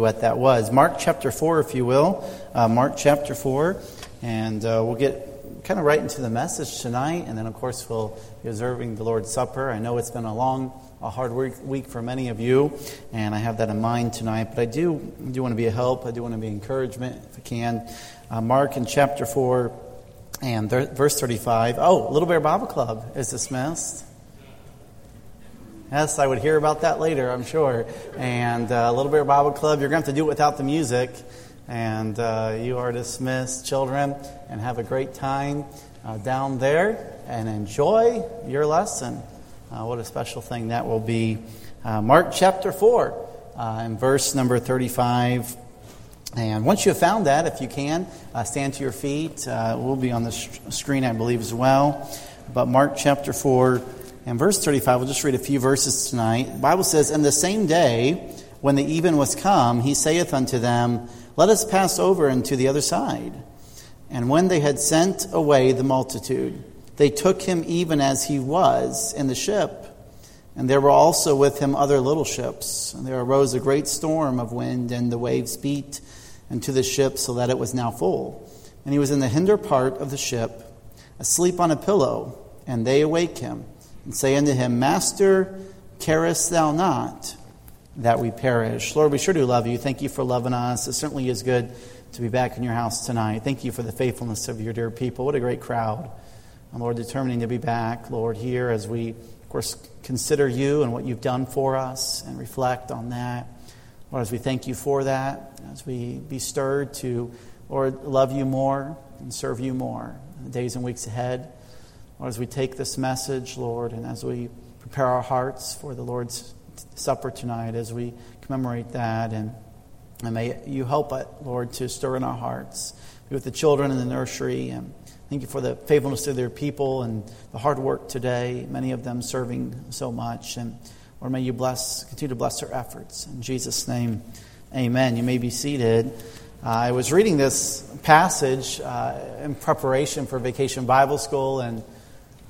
what that was. Mark chapter 4, if you will. Uh, Mark chapter 4. And uh, we'll get kind of right into the message tonight. And then, of course, we'll be observing the Lord's Supper. I know it's been a long, a hard week, for many of you. And I have that in mind tonight. But I do, do want to be a help. I do want to be encouragement, if I can. Uh, Mark in chapter 4 and th- verse 35. Oh, Little Bear Bible Club is dismissed. Yes, I would hear about that later, I'm sure. And uh, a little bit of Bible Club, you're going to have to do it without the music. And uh, you are dismissed, children, and have a great time uh, down there and enjoy your lesson. Uh, what a special thing that will be. Uh, Mark chapter 4 uh, and verse number 35. And once you have found that, if you can, stand to your feet. it will be on the sh- screen, I believe, as well. But Mark chapter 4 and verse 35, we'll just read a few verses tonight. The Bible says, And the same day, when the even was come, he saith unto them, Let us pass over into the other side. And when they had sent away the multitude, they took him even as he was in the ship. And there were also with him other little ships. And there arose a great storm of wind, and the waves beat into the ship so that it was now full. And he was in the hinder part of the ship, asleep on a pillow, and they awake him and say unto him, Master, carest thou not that we perish? Lord, we sure do love you. Thank you for loving us. It certainly is good to be back in your house tonight. Thank you for the faithfulness of your dear people. What a great crowd. And Lord, determining to be back, Lord, here as we, of course, consider you and what you've done for us and reflect on that. Lord, as we thank you for that, as we be stirred to, Lord, love you more and serve you more in the days and weeks ahead. Lord, as we take this message, Lord, and as we prepare our hearts for the Lord's Supper tonight, as we commemorate that, and, and may you help it, Lord, to stir in our hearts. Be with the children in the nursery, and thank you for the faithfulness of their people and the hard work today, many of them serving so much. And Lord, may you bless, continue to bless their efforts. In Jesus' name, amen. You may be seated. Uh, I was reading this passage uh, in preparation for Vacation Bible School, and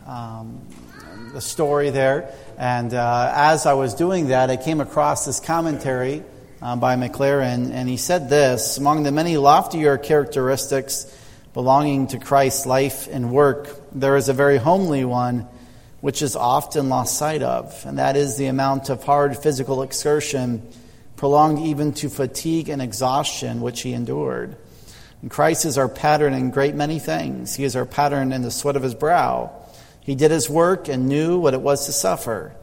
um, the story there. And uh, as I was doing that, I came across this commentary uh, by Maclaren, and he said this Among the many loftier characteristics belonging to Christ's life and work, there is a very homely one which is often lost sight of, and that is the amount of hard physical exertion, prolonged even to fatigue and exhaustion, which he endured. And Christ is our pattern in great many things. He is our pattern in the sweat of his brow he did his work and knew what it was to suffer,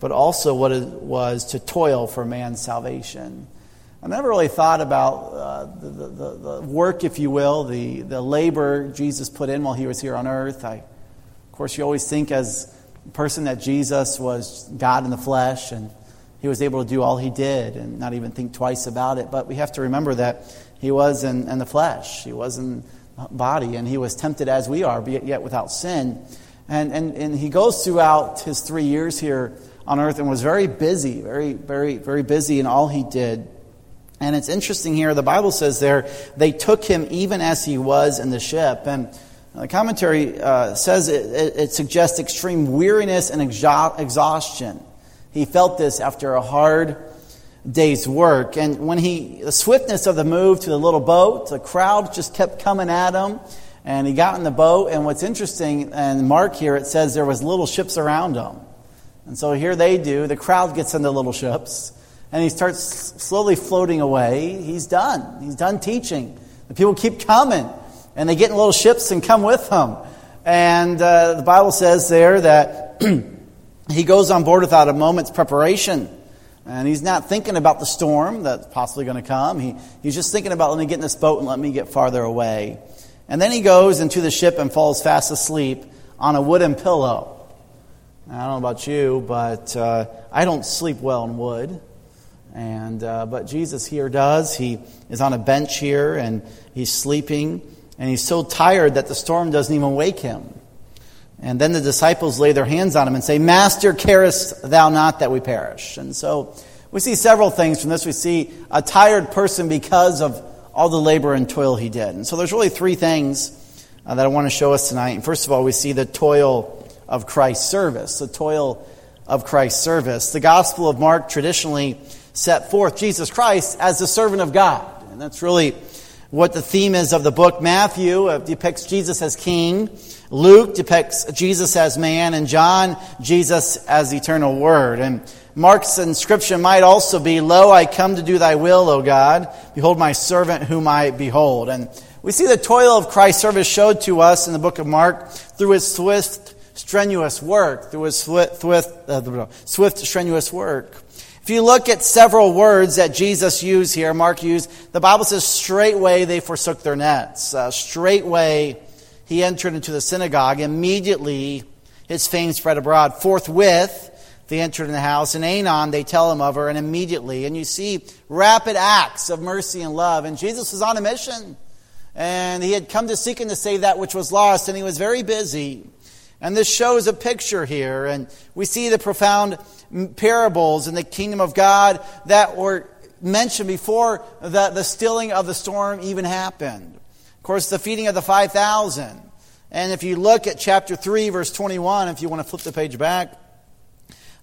but also what it was to toil for man's salvation. I never really thought about uh, the, the, the, work, if you will, the, the labor Jesus put in while he was here on earth. I, of course, you always think as a person that Jesus was God in the flesh and he was able to do all he did and not even think twice about it. But we have to remember that he was in, in the flesh, he was in body, and he was tempted as we are, yet without sin. And, and, and he goes throughout his three years here on earth and was very busy, very, very, very busy in all he did. And it's interesting here, the Bible says there, they took him even as he was in the ship. And the commentary uh, says it, it, it, suggests extreme weariness and exhaustion. He felt this after a hard day's work. And when he, the swiftness of the move to the little boat, the crowd just kept coming at him. And he got in the boat, and what's interesting, and Mark here, it says there was little ships around him. And so here they do. The crowd gets into little ships, and he starts slowly floating away. He's done. He's done teaching. The people keep coming, and they get in little ships and come with him. And uh, the Bible says there that he goes on board without a moment's preparation. And he's not thinking about the storm that's possibly going to come. He, he's just thinking about, let me get in this boat and let me get farther away. And then he goes into the ship and falls fast asleep on a wooden pillow. I don't know about you, but uh, I don't sleep well in wood. And, uh, but Jesus here does. He is on a bench here and he's sleeping. And he's so tired that the storm doesn't even wake him. And then the disciples lay their hands on him and say, Master, carest thou not that we perish? And so we see several things from this. We see a tired person because of all the labor and toil he did. And so there's really three things uh, that I want to show us tonight. And first of all, we see the toil of Christ's service, the toil of Christ's service. The Gospel of Mark traditionally set forth Jesus Christ as the servant of God. And that's really what the theme is of the book. Matthew uh, depicts Jesus as king. Luke depicts Jesus as man. And John, Jesus as eternal word. And Mark's inscription might also be, Lo, I come to do thy will, O God. Behold my servant whom I behold. And we see the toil of Christ's service showed to us in the book of Mark through his swift, strenuous work, through his swift, swift, uh, swift strenuous work. If you look at several words that Jesus used here, Mark used, the Bible says, straightway they forsook their nets. Uh, straightway he entered into the synagogue. Immediately his fame spread abroad. Forthwith they entered in the house. And Anon, they tell him of her, and immediately. And you see rapid acts of mercy and love. And Jesus was on a mission. And he had come to seek and to save that which was lost. And he was very busy. And this shows a picture here. And we see the profound parables in the kingdom of God that were mentioned before the, the stilling of the storm even happened. Of course, the feeding of the 5,000. And if you look at chapter 3, verse 21, if you want to flip the page back,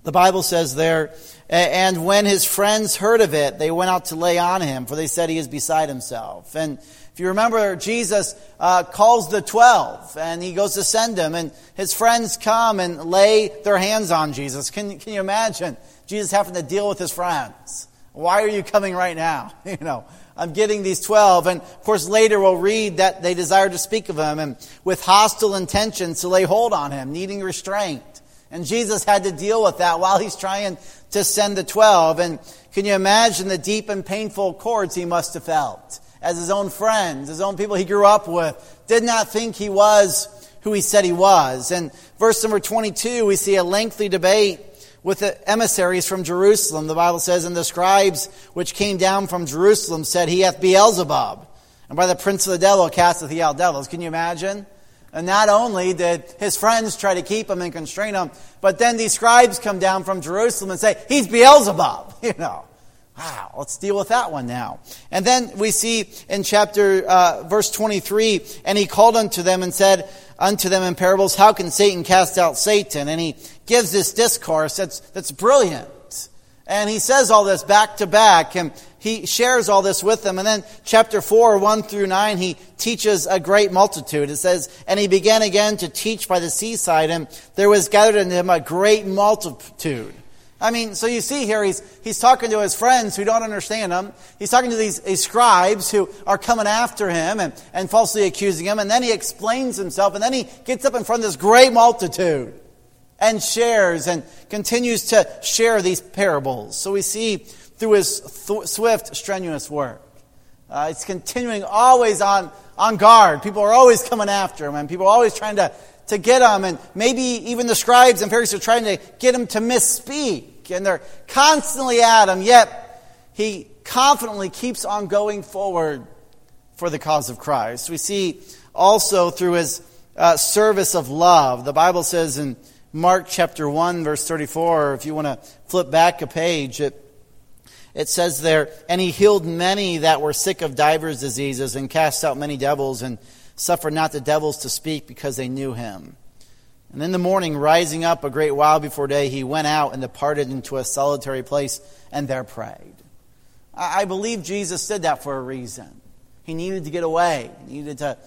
the Bible says there, and when his friends heard of it, they went out to lay on him, for they said he is beside himself. And if you remember, Jesus uh, calls the twelve, and he goes to send them, and his friends come and lay their hands on Jesus. Can, can you imagine Jesus having to deal with his friends? Why are you coming right now? You know, I'm getting these 12. And of course, later we'll read that they desire to speak of him and with hostile intentions to lay hold on him, needing restraint. And Jesus had to deal with that while he's trying to send the 12. And can you imagine the deep and painful chords he must have felt? as his own friends, his own people he grew up with, did not think he was who he said he was. And verse number 22, we see a lengthy debate with the emissaries from Jerusalem. The Bible says, And the scribes which came down from Jerusalem said, He hath Beelzebub, and by the prince of the devil casteth he out devils. Can you imagine? And not only did his friends try to keep him and constrain him, but then these scribes come down from Jerusalem and say, He's Beelzebub, you know. Wow, let's deal with that one now. And then we see in chapter, uh, verse 23, and he called unto them and said unto them in parables, How can Satan cast out Satan? And he gives this discourse that's, that's brilliant. And he says all this back to back, and he shares all this with them. And then chapter 4, 1 through 9, he teaches a great multitude. It says, And he began again to teach by the seaside, and there was gathered in him a great multitude I mean, so you see here, he's, he's talking to his friends who don't understand him. He's talking to these, these scribes who are coming after him and, and falsely accusing him. And then he explains himself. And then he gets up in front of this great multitude and shares and continues to share these parables. So we see through his th- swift, strenuous work. Uh, it's continuing always on, on guard. People are always coming after him, and people are always trying to, to get him. And maybe even the scribes and Pharisees are trying to get him to misspeak and they're constantly at him, yet he confidently keeps on going forward for the cause of Christ. We see also through his uh, service of love. The Bible says in Mark chapter 1, verse 34, if you want to flip back a page, it, it says there, And he healed many that were sick of divers diseases, and cast out many devils, and suffered not the devils to speak because they knew him. And in the morning, rising up a great while before day, he went out and departed into a solitary place and there prayed. I believe Jesus did that for a reason. He needed to get away, he needed to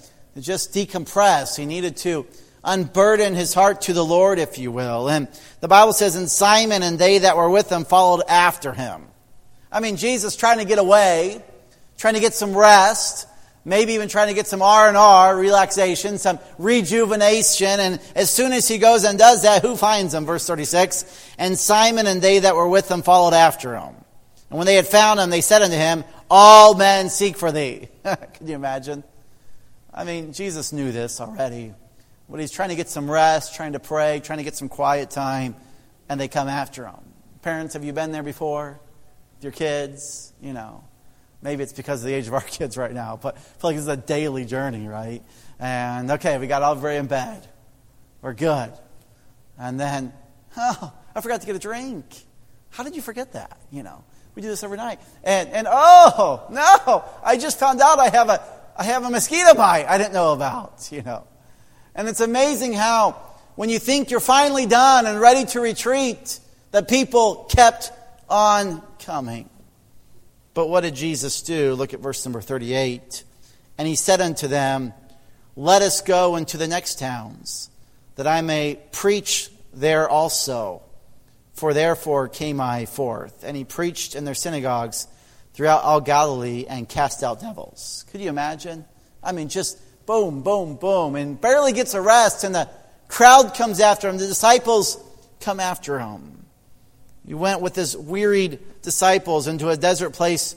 just decompress, he needed to unburden his heart to the Lord, if you will. And the Bible says, And Simon and they that were with him followed after him. I mean, Jesus trying to get away, trying to get some rest maybe even trying to get some R&R, relaxation, some rejuvenation. And as soon as he goes and does that, who finds him? Verse 36. And Simon and they that were with him followed after him. And when they had found him, they said unto him, All men seek for thee. Can you imagine? I mean, Jesus knew this already. But he's trying to get some rest, trying to pray, trying to get some quiet time, and they come after him. Parents, have you been there before? With your kids? You know. Maybe it's because of the age of our kids right now, but I feel like this is a daily journey, right? And okay, we got everybody in bed. We're good. And then, oh, I forgot to get a drink. How did you forget that? You know, we do this every night. And, and oh, no, I just found out I have a, I have a mosquito bite I didn't know about, you know. And it's amazing how when you think you're finally done and ready to retreat, that people kept on coming. But what did Jesus do? Look at verse number 38. And he said unto them, Let us go into the next towns, that I may preach there also. For therefore came I forth. And he preached in their synagogues throughout all Galilee and cast out devils. Could you imagine? I mean, just boom, boom, boom, and barely gets a rest, and the crowd comes after him. The disciples come after him. He went with his wearied disciples into a desert place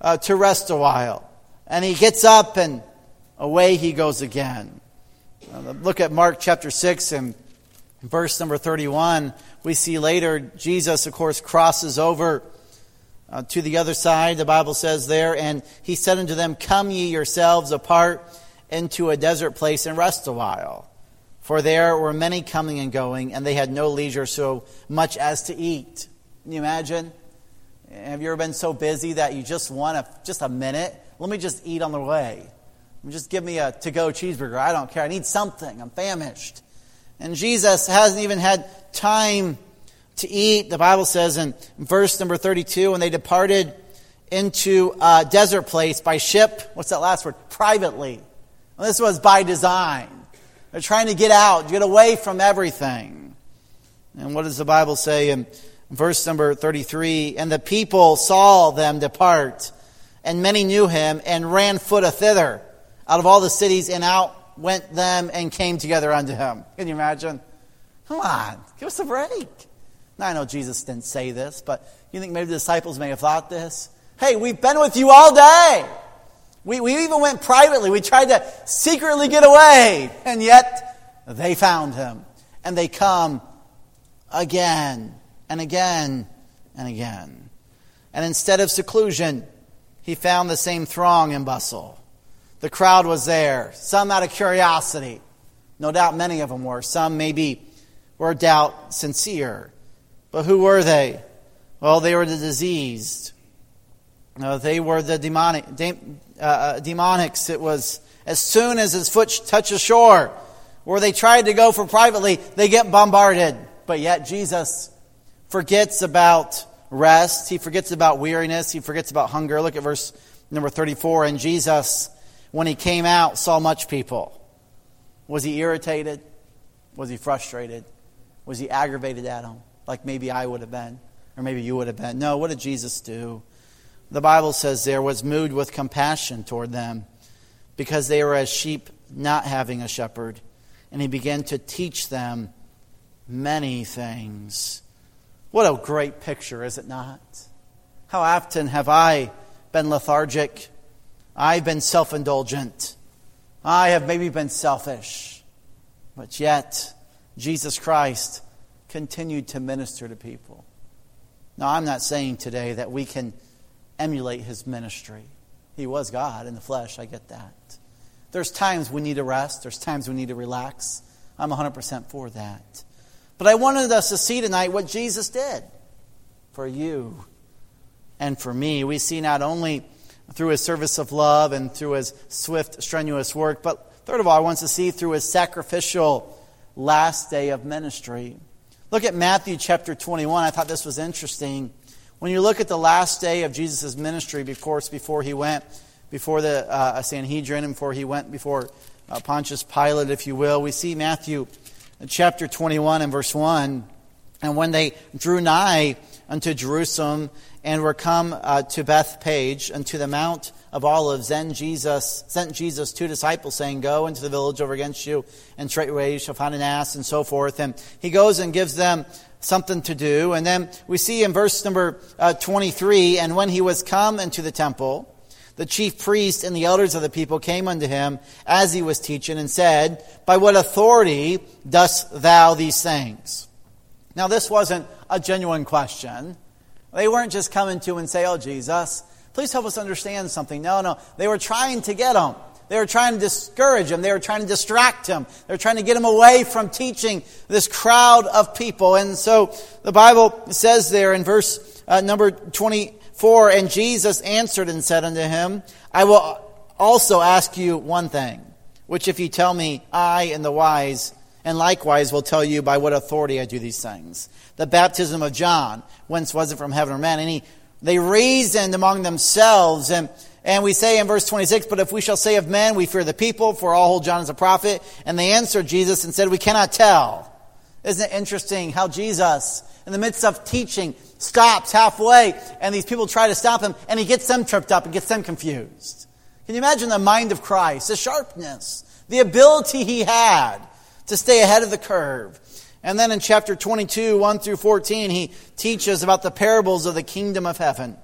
uh, to rest a while. And he gets up and away he goes again. Uh, look at Mark chapter 6 and verse number 31. We see later Jesus, of course, crosses over uh, to the other side, the Bible says there, and he said unto them, Come ye yourselves apart into a desert place and rest a while. For there were many coming and going, and they had no leisure so much as to eat. Can you imagine? Have you ever been so busy that you just want a, just a minute? Let me just eat on the way. Just give me a to go cheeseburger. I don't care. I need something. I'm famished. And Jesus hasn't even had time to eat. The Bible says in verse number 32 when they departed into a desert place by ship, what's that last word? Privately. Well, this was by design. They're trying to get out, get away from everything. And what does the Bible say in verse number 33? And the people saw them depart, and many knew him, and ran foot a thither out of all the cities, and out went them and came together unto him. Can you imagine? Come on, give us a break. Now, I know Jesus didn't say this, but you think maybe the disciples may have thought this? Hey, we've been with you all day. We, we even went privately. We tried to secretly get away. And yet, they found him. And they come again and again and again. And instead of seclusion, he found the same throng and bustle. The crowd was there, some out of curiosity. No doubt many of them were. Some maybe were doubt sincere. But who were they? Well, they were the diseased. No, they were the demonic, uh, uh, demonics. It was as soon as his foot touches shore, where they tried to go for privately, they get bombarded. But yet Jesus forgets about rest. He forgets about weariness. He forgets about hunger. Look at verse number 34. And Jesus, when he came out, saw much people. Was he irritated? Was he frustrated? Was he aggravated at them? Like maybe I would have been, or maybe you would have been. No, what did Jesus do? The Bible says there, was moved with compassion toward them because they were as sheep not having a shepherd. And he began to teach them many things. What a great picture, is it not? How often have I been lethargic? I've been self indulgent. I have maybe been selfish. But yet, Jesus Christ continued to minister to people. Now, I'm not saying today that we can emulate his ministry. He was God in the flesh, I get that. There's times we need to rest, there's times we need to relax. I'm 100% for that. But I wanted us to see tonight what Jesus did for you and for me. We see not only through his service of love and through his swift, strenuous work, but third of all, I want us to see through his sacrificial last day of ministry. Look at Matthew chapter 21. I thought this was interesting. When you look at the last day of Jesus' ministry, of course, before he went before the uh, Sanhedrin and before he went before uh, Pontius Pilate, if you will, we see Matthew chapter 21 and verse 1. And when they drew nigh unto Jerusalem and were come uh, to Bethphage unto the Mount of Olives, then Jesus sent Jesus two disciples, saying, Go into the village over against you, and straightway you shall find an ass, and so forth. And he goes and gives them something to do. And then we see in verse number uh, 23 and when he was come into the temple, the chief priest and the elders of the people came unto him as he was teaching and said, By what authority dost thou these things? Now, this wasn't a genuine question. They weren't just coming to and say, Oh, Jesus, please help us understand something. No, no. They were trying to get him. They were trying to discourage him. They were trying to distract him. They were trying to get him away from teaching this crowd of people. And so the Bible says there in verse uh, number 24, and Jesus answered and said unto him, I will also ask you one thing, which if you tell me, I and the wise, and likewise will tell you by what authority I do these things. The baptism of John, whence was it from heaven or man? And he They reasoned among themselves and and we say in verse 26, but if we shall say of men, we fear the people, for all hold John as a prophet. And they answered Jesus and said, we cannot tell. Isn't it interesting how Jesus, in the midst of teaching, stops halfway and these people try to stop him and he gets them tripped up and gets them confused. Can you imagine the mind of Christ, the sharpness, the ability he had to stay ahead of the curve? And then in chapter 22, 1 through 14, he teaches about the parables of the kingdom of heaven.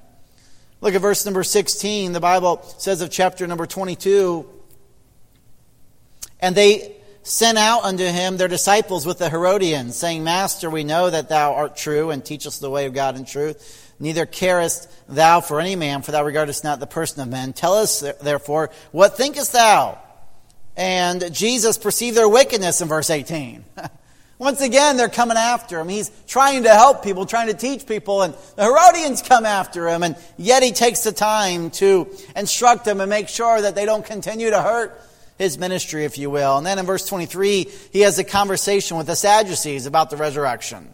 Look at verse number 16. The Bible says of chapter number 22 And they sent out unto him their disciples with the Herodians, saying, Master, we know that thou art true and teachest the way of God in truth. Neither carest thou for any man, for thou regardest not the person of men. Tell us, therefore, what thinkest thou? And Jesus perceived their wickedness in verse 18. Once again, they're coming after him. He's trying to help people, trying to teach people, and the Herodians come after him, and yet he takes the time to instruct them and make sure that they don't continue to hurt his ministry, if you will. And then in verse 23, he has a conversation with the Sadducees about the resurrection.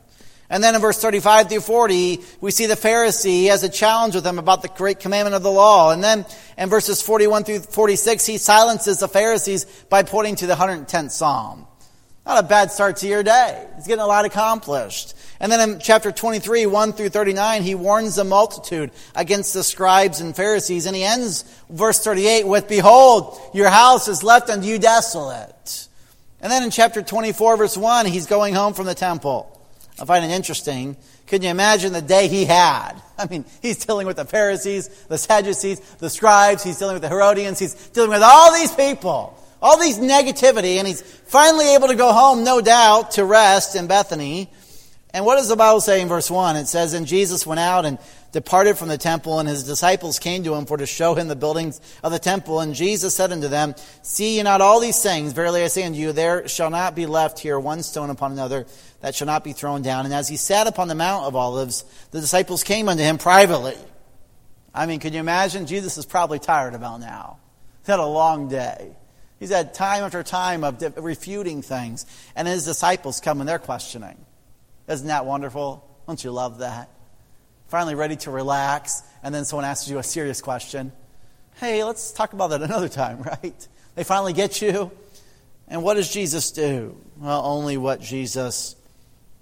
And then in verse 35 through 40, we see the Pharisee. He has a challenge with them about the great commandment of the law. And then in verses 41 through 46, he silences the Pharisees by pointing to the 110th Psalm. Not a bad start to your day. He's getting a lot accomplished. And then in chapter 23, 1 through 39, he warns the multitude against the scribes and Pharisees. And he ends verse 38 with, Behold, your house is left unto you desolate. And then in chapter 24, verse 1, he's going home from the temple. I find it interesting. Can you imagine the day he had? I mean, he's dealing with the Pharisees, the Sadducees, the scribes, he's dealing with the Herodians, he's dealing with all these people all these negativity, and he's finally able to go home, no doubt, to rest in Bethany. And what does the Bible say in verse 1? It says, And Jesus went out and departed from the temple, and his disciples came to him for to show him the buildings of the temple. And Jesus said unto them, See ye not all these things? Verily I say unto you, there shall not be left here one stone upon another that shall not be thrown down. And as he sat upon the Mount of Olives, the disciples came unto him privately. I mean, can you imagine? Jesus is probably tired about now. He's had a long day. He's had time after time of refuting things. And his disciples come and they're questioning. Isn't that wonderful? Don't you love that? Finally ready to relax, and then someone asks you a serious question. Hey, let's talk about that another time, right? They finally get you. And what does Jesus do? Well, only what Jesus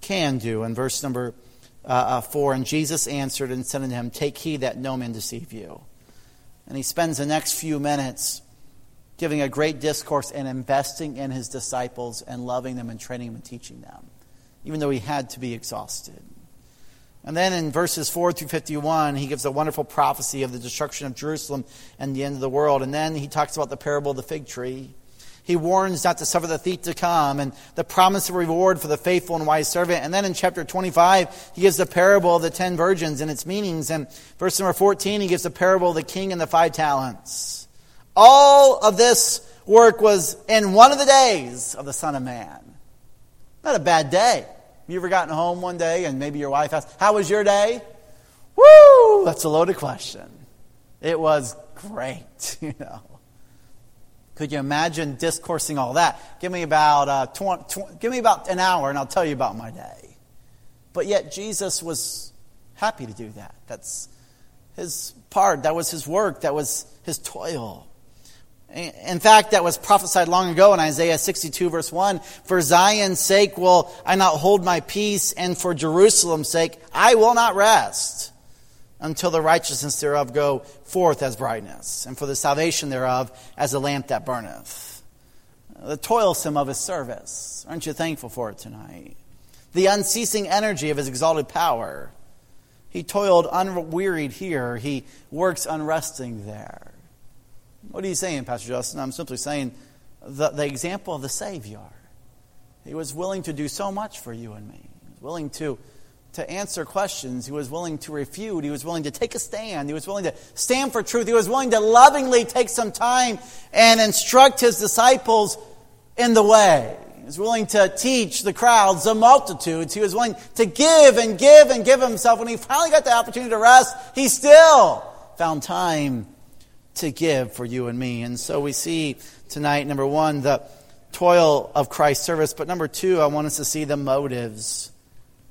can do. In verse number uh, uh, 4, and Jesus answered and said unto him, Take heed that no man deceive you. And he spends the next few minutes giving a great discourse and investing in his disciples and loving them and training them and teaching them, even though he had to be exhausted. And then in verses 4 through 51, he gives a wonderful prophecy of the destruction of Jerusalem and the end of the world. And then he talks about the parable of the fig tree. He warns not to suffer the thief to come and the promise of reward for the faithful and wise servant. And then in chapter 25, he gives the parable of the ten virgins and its meanings. And verse number 14, he gives the parable of the king and the five talents. All of this work was in one of the days of the Son of Man. Not a bad day. You ever gotten home one day and maybe your wife asked, How was your day? Woo! That's a loaded question. It was great, you know. Could you imagine discoursing all that? Give me about uh, 20, 20, give me about an hour, and I'll tell you about my day. But yet Jesus was happy to do that. That's his part. That was his work. That was his toil. In fact, that was prophesied long ago in Isaiah 62, verse 1. For Zion's sake will I not hold my peace, and for Jerusalem's sake I will not rest until the righteousness thereof go forth as brightness, and for the salvation thereof as a lamp that burneth. The toilsome of his service. Aren't you thankful for it tonight? The unceasing energy of his exalted power. He toiled unwearied here, he works unresting there. What are you saying, Pastor Justin? I'm simply saying the, the example of the Savior. He was willing to do so much for you and me. He was willing to, to answer questions. He was willing to refute. He was willing to take a stand. He was willing to stand for truth. He was willing to lovingly take some time and instruct his disciples in the way. He was willing to teach the crowds, the multitudes. He was willing to give and give and give himself. When he finally got the opportunity to rest, he still found time to give for you and me. And so we see tonight, number one, the toil of Christ's service. But number two, I want us to see the motives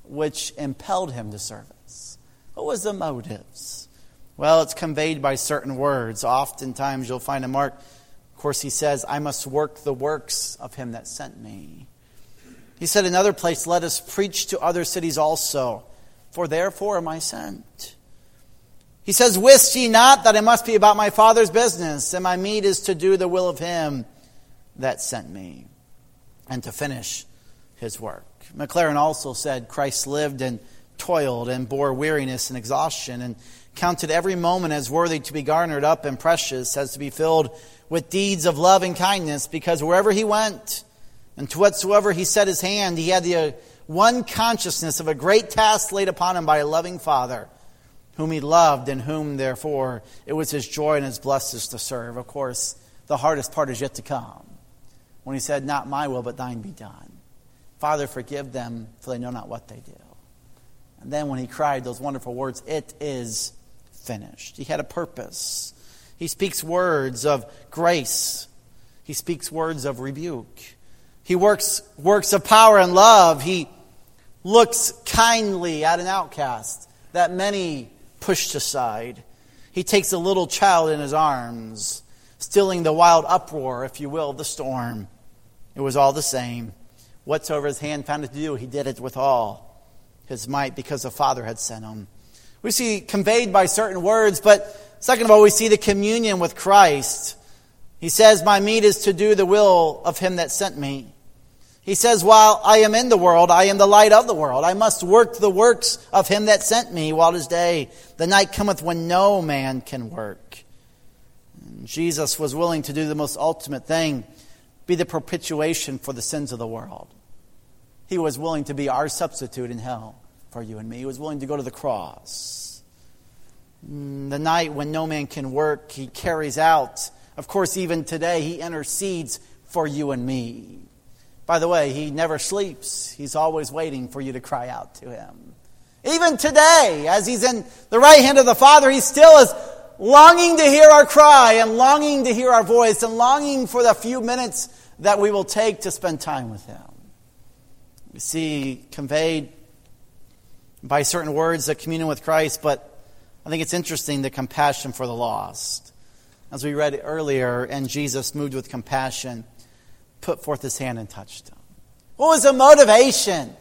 which impelled him to service. What was the motives? Well, it's conveyed by certain words. Oftentimes you'll find in Mark, of course, he says, I must work the works of him that sent me. He said another place, Let us preach to other cities also, for therefore am I sent. He says, Wist ye not that I must be about my Father's business, and my meat is to do the will of him that sent me, and to finish his work. Maclaren also said, Christ lived and toiled and bore weariness and exhaustion, and counted every moment as worthy to be garnered up and precious, as to be filled with deeds of love and kindness, because wherever he went, and to whatsoever he set his hand, he had the uh, one consciousness of a great task laid upon him by a loving Father, whom he loved, and whom, therefore, it was his joy and his blessings to serve. Of course, the hardest part is yet to come, when he said, Not my will, but thine be done. Father, forgive them, for they know not what they do. And then when he cried those wonderful words, It is finished. He had a purpose. He speaks words of grace, he speaks words of rebuke. He works works of power and love. He looks kindly at an outcast that many pushed aside. He takes a little child in his arms, stilling the wild uproar, if you will, of the storm. It was all the same. Whatsoever his hand found it to do, he did it with all his might because the Father had sent him. We see conveyed by certain words, but second of all, we see the communion with Christ. He says, My meat is to do the will of him that sent me. He says, While I am in the world, I am the light of the world. I must work the works of him that sent me while it is day. The night cometh when no man can work. And Jesus was willing to do the most ultimate thing, be the propitiation for the sins of the world. He was willing to be our substitute in hell for you and me. He was willing to go to the cross. Mm, the night when no man can work, he carries out. Of course, even today, he intercedes for you and me. By the way, he never sleeps. He's always waiting for you to cry out to him. Even today, as he's in the right hand of the Father, he still is longing to hear our cry and longing to hear our voice and longing for the few minutes that we will take to spend time with him. We see conveyed by certain words the communion with Christ, but I think it's interesting the compassion for the lost. As we read earlier, and Jesus moved with compassion put forth his hand and touched him. What was the motivation?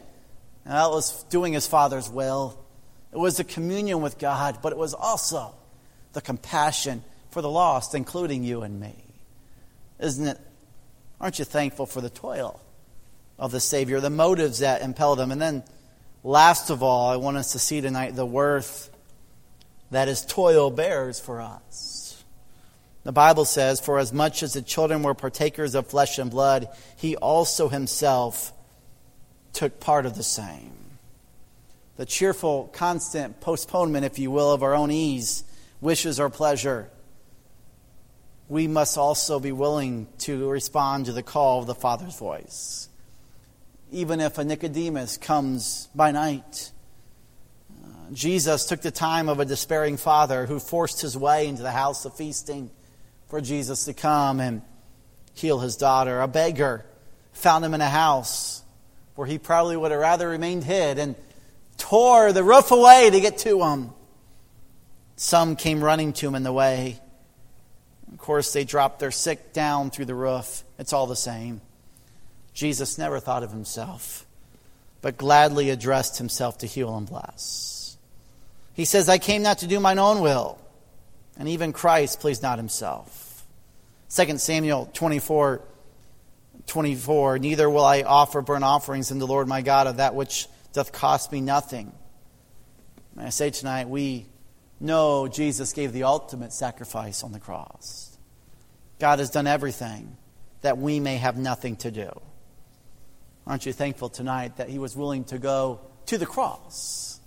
Well, it was doing his Father's will. It was the communion with God, but it was also the compassion for the lost, including you and me. Isn't it? Aren't you thankful for the toil of the Savior, the motives that impel them? And then, last of all, I want us to see tonight the worth that his toil bears for us. The Bible says, For as much as the children were partakers of flesh and blood, he also himself took part of the same. The cheerful, constant postponement, if you will, of our own ease, wishes, or pleasure. We must also be willing to respond to the call of the Father's voice. Even if a Nicodemus comes by night, uh, Jesus took the time of a despairing father who forced his way into the house of feasting for Jesus to come and heal his daughter. A beggar found him in a house where he probably would have rather remained hid and tore the roof away to get to him. Some came running to him in the way. Of course, they dropped their sick down through the roof. It's all the same. Jesus never thought of himself, but gladly addressed himself to heal and bless. He says, I came not to do mine own will, and even Christ pleased not himself. 2 Samuel 24 24 Neither will I offer burnt offerings unto the Lord my God of that which doth cost me nothing. And I say tonight, we know Jesus gave the ultimate sacrifice on the cross. God has done everything that we may have nothing to do. Aren't you thankful tonight that He was willing to go to the cross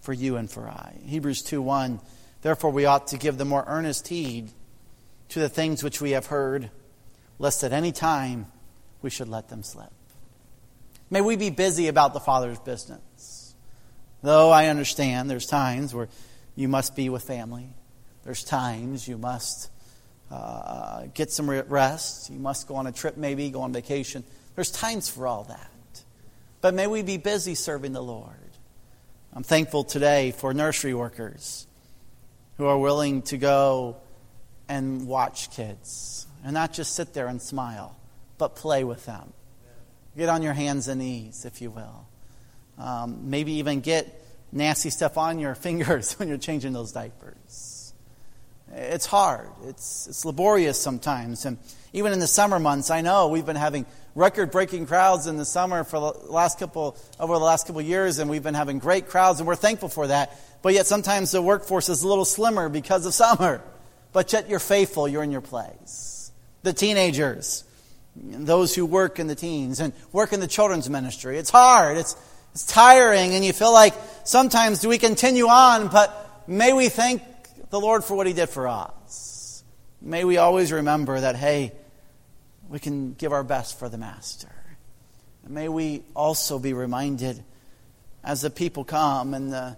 for you and for I? Hebrews 2 1 Therefore, we ought to give the more earnest heed to the things which we have heard, lest at any time we should let them slip. May we be busy about the Father's business. Though I understand there's times where you must be with family, there's times you must uh, get some rest, you must go on a trip, maybe go on vacation. There's times for all that. But may we be busy serving the Lord. I'm thankful today for nursery workers who are willing to go and watch kids and not just sit there and smile, but play with them. Get on your hands and knees, if you will. Um, maybe even get nasty stuff on your fingers when you're changing those diapers. It's hard. It's, it's laborious sometimes. And even in the summer months, I know we've been having record-breaking crowds in the summer for the last couple over the last couple years, and we've been having great crowds, and we're thankful for that. But yet, sometimes the workforce is a little slimmer because of summer. But yet, you're faithful. You're in your place. The teenagers, those who work in the teens and work in the children's ministry, it's hard. It's it's tiring, and you feel like sometimes do we continue on, but may we thank the Lord for what He did for us. May we always remember that, hey, we can give our best for the Master. And may we also be reminded as the people come and uh,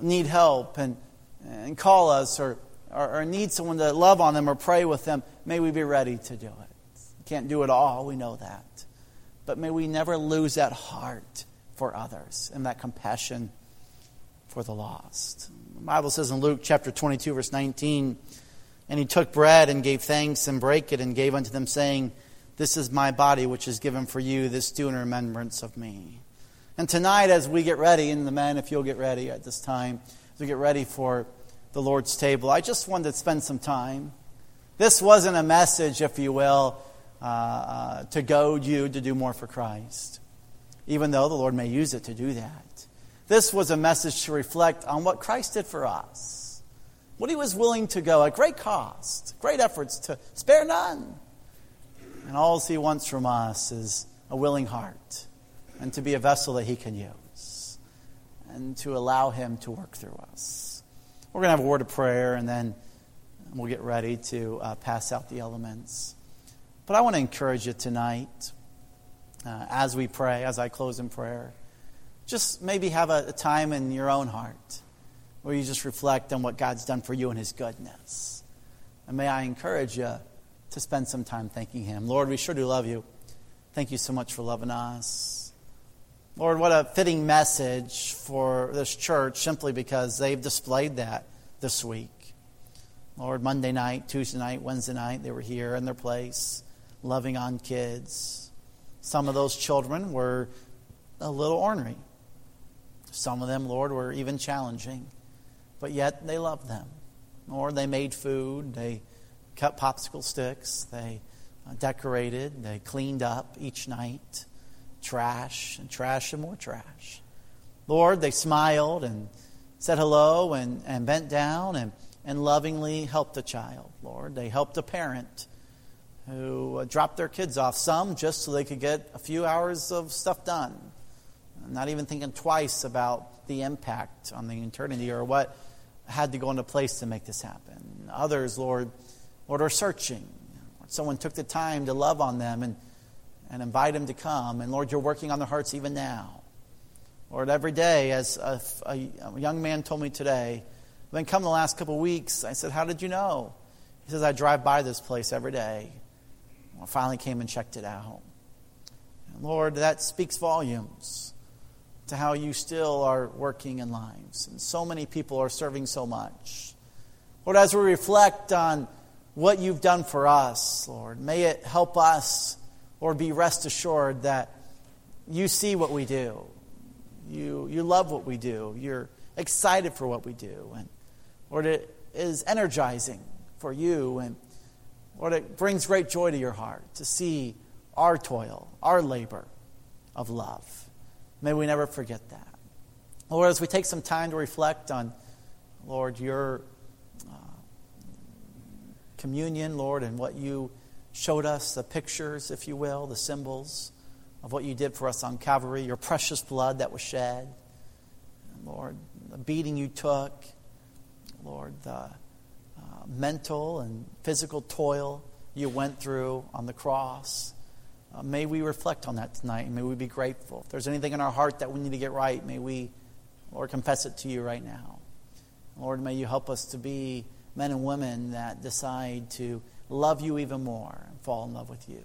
need help and, and call us or, or, or need someone to love on them or pray with them, may we be ready to do it. Can't do it all, we know that. But may we never lose that heart for others and that compassion for the lost. The Bible says in Luke chapter 22, verse 19, and he took bread and gave thanks and brake it and gave unto them, saying, This is my body which is given for you. This do in remembrance of me. And tonight, as we get ready, and the men, if you'll get ready at this time, as we get ready for the Lord's table, I just wanted to spend some time. This wasn't a message, if you will, uh, uh, to goad you to do more for Christ even though the Lord may use it to do that. This was a message to reflect on what Christ did for us, what he was willing to go at great cost, great efforts to spare none. And all he wants from us is a willing heart and to be a vessel that he can use and to allow him to work through us. We're going to have a word of prayer and then we'll get ready to uh, pass out the elements. But I want to encourage you tonight uh, as we pray, as I close in prayer, just maybe have a, a time in your own heart where you just reflect on what God's done for you and His goodness. And may I encourage you to spend some time thanking Him. Lord, we sure do love you. Thank you so much for loving us. Lord, what a fitting message for this church simply because they've displayed that this week. Lord, Monday night, Tuesday night, Wednesday night, they were here in their place, loving on kids some of those children were a little ornery. Some of them, Lord, were even challenging. But yet they loved them. Or they made food, they cut popsicle sticks, they uh, decorated, they cleaned up each night. Trash and trash and more trash. Lord, they smiled and said hello and, and bent down and, and lovingly helped a child. Lord, they helped a parent who uh, dropped their kids off, some just so they could get a few hours of stuff done, not even thinking twice about the impact on the eternity or what had to go into place to make this happen. Others, Lord, Lord, are searching. Someone took the time to love on them and, and invite them to come. And Lord, you're working on their hearts even now. Lord, every day, as a, a, young man told me today, been coming the last couple of weeks. I said, How did you know? He says, I drive by this place every day. I finally came and checked it out. And Lord, that speaks volumes to how you still are working in lives. And so many people are serving so much. Lord, as we reflect on what you've done for us, Lord, may it help us, Lord, be rest assured that you see what we do. You, you love what we do. You're excited for what we do. And Lord, it is energizing for you and Lord, it brings great joy to your heart to see our toil, our labor of love. May we never forget that. Lord, as we take some time to reflect on, Lord, your uh, communion, Lord, and what you showed us, the pictures, if you will, the symbols of what you did for us on Calvary, your precious blood that was shed. Lord, the beating you took, Lord, the mental and physical toil you went through on the cross. Uh, may we reflect on that tonight may we be grateful. If there's anything in our heart that we need to get right, may we, Lord, confess it to you right now. Lord, may you help us to be men and women that decide to love you even more and fall in love with you.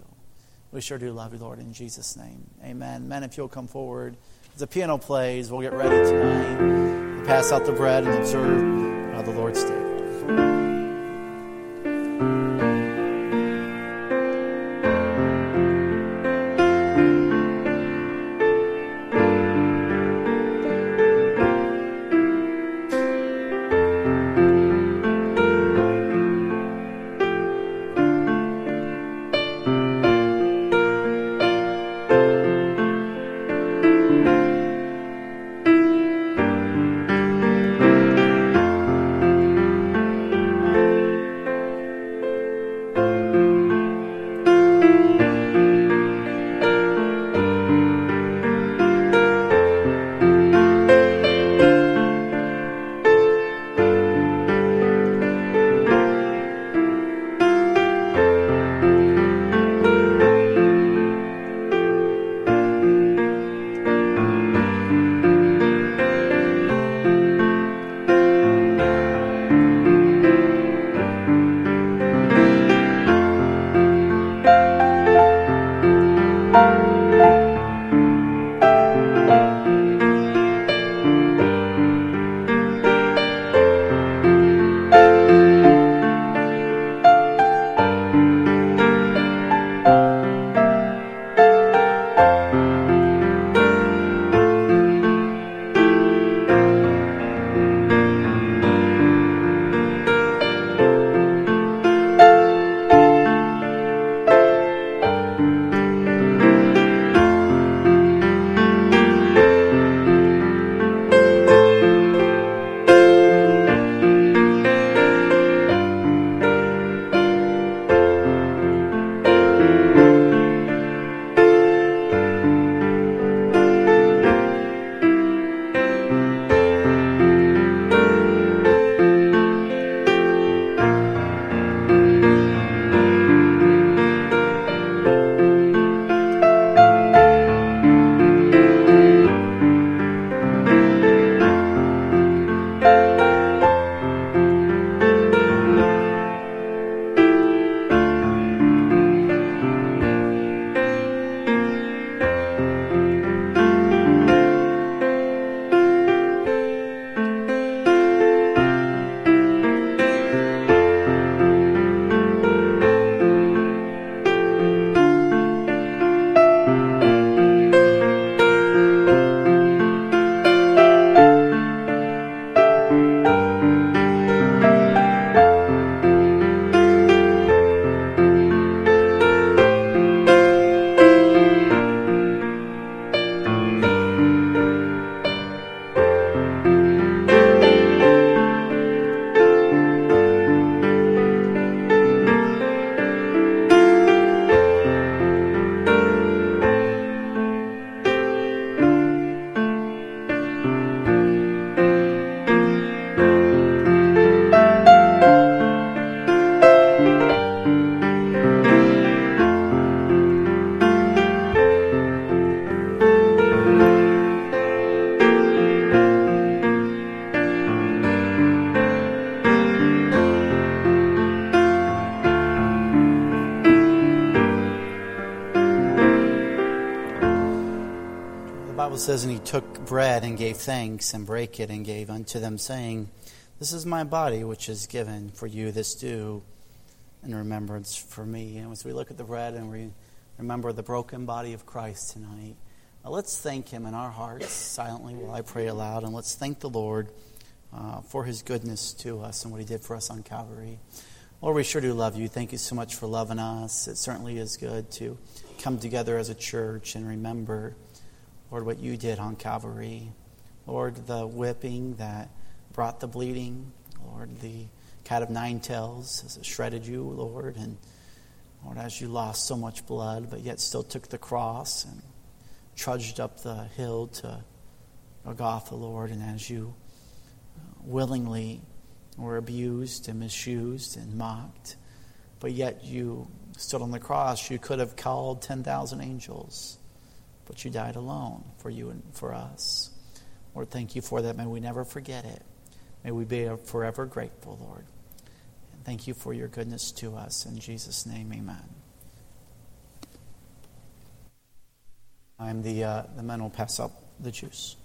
We sure do love you, Lord, in Jesus' name. Amen. Men, if you'll come forward, As the piano plays, we'll get ready tonight to pass out the bread and observe uh, the Lord's table. Says, And he took bread and gave thanks and brake it and gave unto them, saying, This is my body which is given for you. This do in remembrance for me. And as we look at the bread and we remember the broken body of Christ tonight, uh, let's thank him in our hearts silently while I pray aloud. And let's thank the Lord uh, for his goodness to us and what he did for us on Calvary. Lord, we sure do love you. Thank you so much for loving us. It certainly is good to come together as a church and remember Lord, what you did on Calvary. Lord, the whipping that brought the bleeding. Lord, the cat of nine tails as it shredded you, Lord. And Lord, as you lost so much blood, but yet still took the cross and trudged up the hill to Golgotha, Lord. And as you willingly were abused and misused and mocked, but yet you stood on the cross, you could have called 10,000 angels but you died alone for you and for us. Lord, thank you for that. May we never forget it. May we be forever grateful, Lord. And thank you for your goodness to us. In Jesus' name, amen. I'm the, uh, the men will pass up the juice.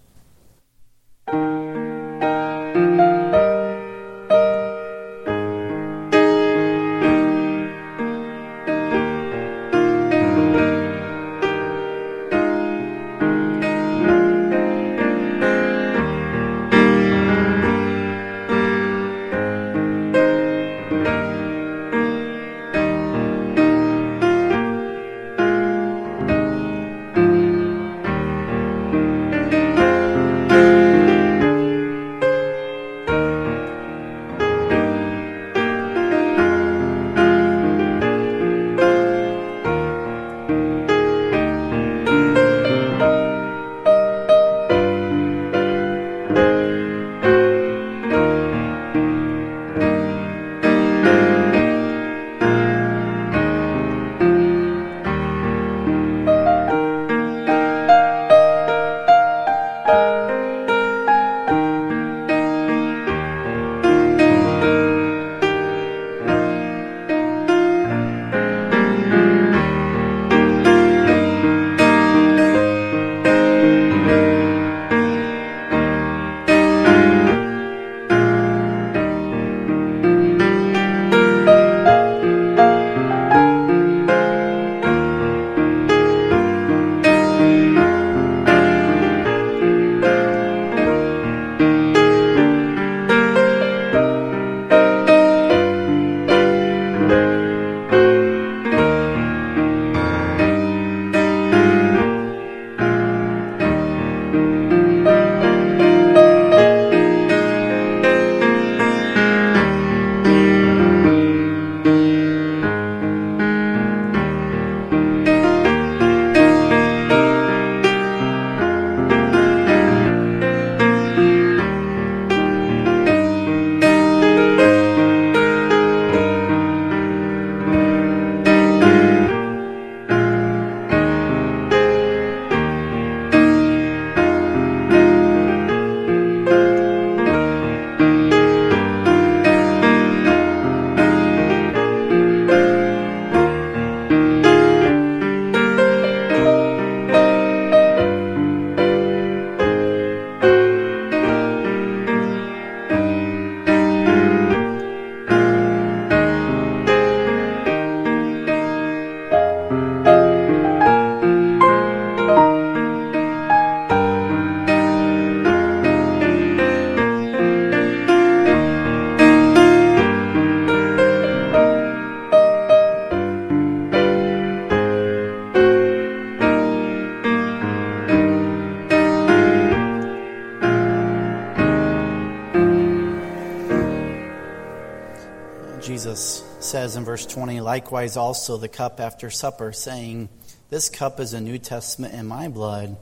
Verse 20, likewise also the cup after supper, saying, This cup is a New Testament in my blood,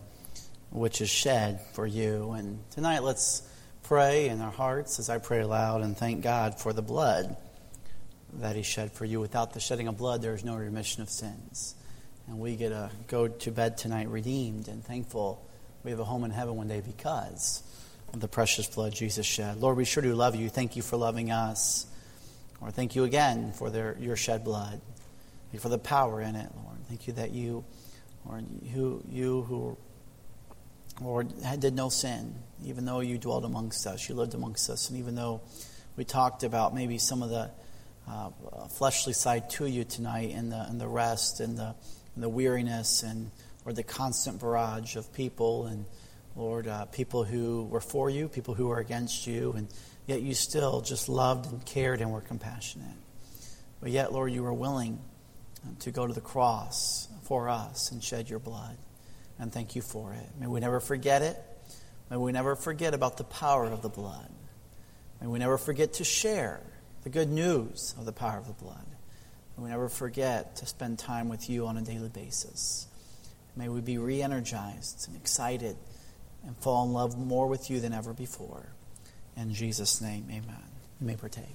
which is shed for you. And tonight let's pray in our hearts as I pray aloud and thank God for the blood that He shed for you. Without the shedding of blood, there is no remission of sins. And we get to go to bed tonight redeemed and thankful we have a home in heaven one day because of the precious blood Jesus shed. Lord, we sure do love you. Thank you for loving us. Lord, thank you again for their, your shed blood. For the power in it, Lord. Thank you that you, Lord, you, you who, Lord, did no sin, even though you dwelled amongst us, you lived amongst us, and even though we talked about maybe some of the uh, fleshly side to you tonight, and the and the rest, and the and the weariness, and or the constant barrage of people, and Lord, uh, people who were for you, people who were against you, and yet you still just loved and cared and were compassionate. But yet, Lord, you were willing uh, to go to the cross for us and shed your blood. And thank you for it. May we never forget it. May we never forget about the power of the blood. May we never forget to share the good news of the power of the blood. May we never forget to spend time with you on a daily basis. May we be re energized and excited and fall in love more with you than ever before. In Jesus' name, amen. You may partake.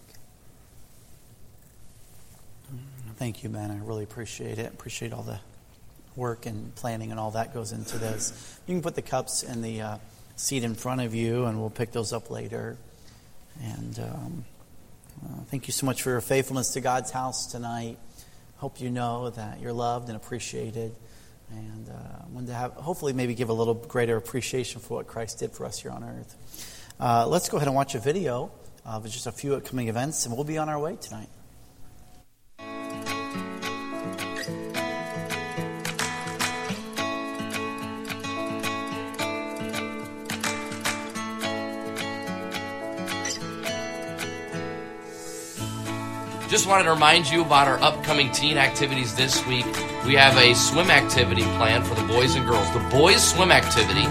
Thank you, man. I really appreciate it. Appreciate all the work and planning and all that goes into this. You can put the cups in the uh, seat in front of you, and we'll pick those up later. And um, uh, thank you so much for your faithfulness to God's house tonight. Hope you know that you're loved and appreciated. and uh, to have, hopefully, maybe give a little greater appreciation for what Christ did for us here on earth. Uh, let's go ahead and watch a video of just a few upcoming events, and we'll be on our way tonight. Just wanted to remind you about our upcoming teen activities this week. We have a swim activity planned for the boys and girls. The boys' swim activity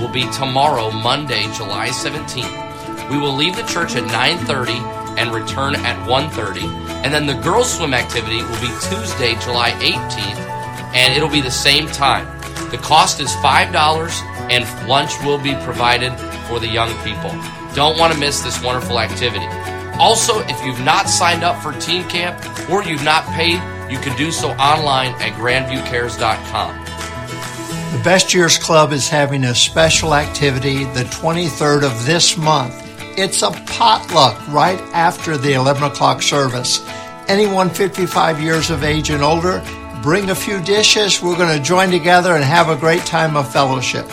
will be tomorrow, Monday, July 17th. We will leave the church at 9:30 and return at 1:30. And then the girls' swim activity will be Tuesday, July 18th, and it'll be the same time. The cost is $5 and lunch will be provided for the young people. Don't want to miss this wonderful activity. Also, if you've not signed up for Teen Camp or you've not paid, you can do so online at grandviewcares.com. The Best Years Club is having a special activity the 23rd of this month. It's a potluck right after the 11 o'clock service. Anyone 55 years of age and older, bring a few dishes. We're going to join together and have a great time of fellowship.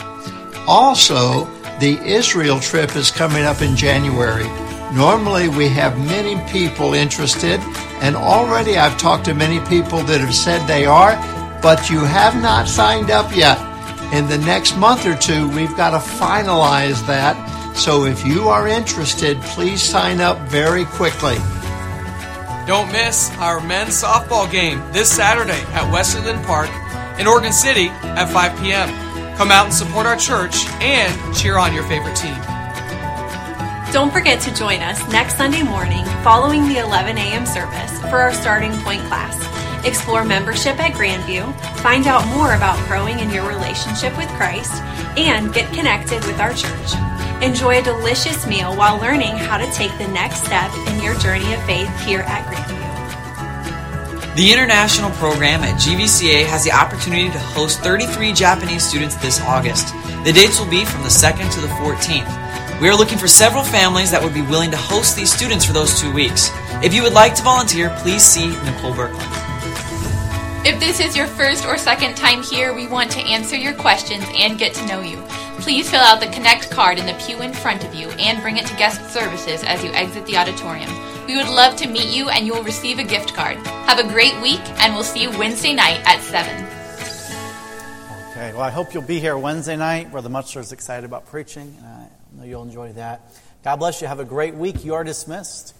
Also, the Israel trip is coming up in January. Normally, we have many people interested, and already I've talked to many people that have said they are, but you have not signed up yet. In the next month or two, we've got to finalize that. So if you are interested, please sign up very quickly. Don't miss our men's softball game this Saturday at Wesley Lynn Park in Oregon City at 5 p.m. Come out and support our church and cheer on your favorite team. Don't forget to join us next Sunday morning following the 11 a.m. service for our starting point class. Explore membership at Grandview, find out more about growing in your relationship with Christ, and get connected with our church. Enjoy a delicious meal while learning how to take the next step in your journey of faith here at Grandview. The international program at GVCA has the opportunity to host 33 Japanese students this August. The dates will be from the 2nd to the 14th. We are looking for several families that would be willing to host these students for those two weeks. If you would like to volunteer, please see Nicole Berkland. If this is your first or second time here, we want to answer your questions and get to know you. Please fill out the Connect card in the pew in front of you and bring it to guest services as you exit the auditorium. We would love to meet you and you will receive a gift card. Have a great week and we'll see you Wednesday night at 7. Okay, well, I hope you'll be here Wednesday night. Brother Muchler is excited about preaching. I know you'll enjoy that. God bless you. Have a great week. You are dismissed.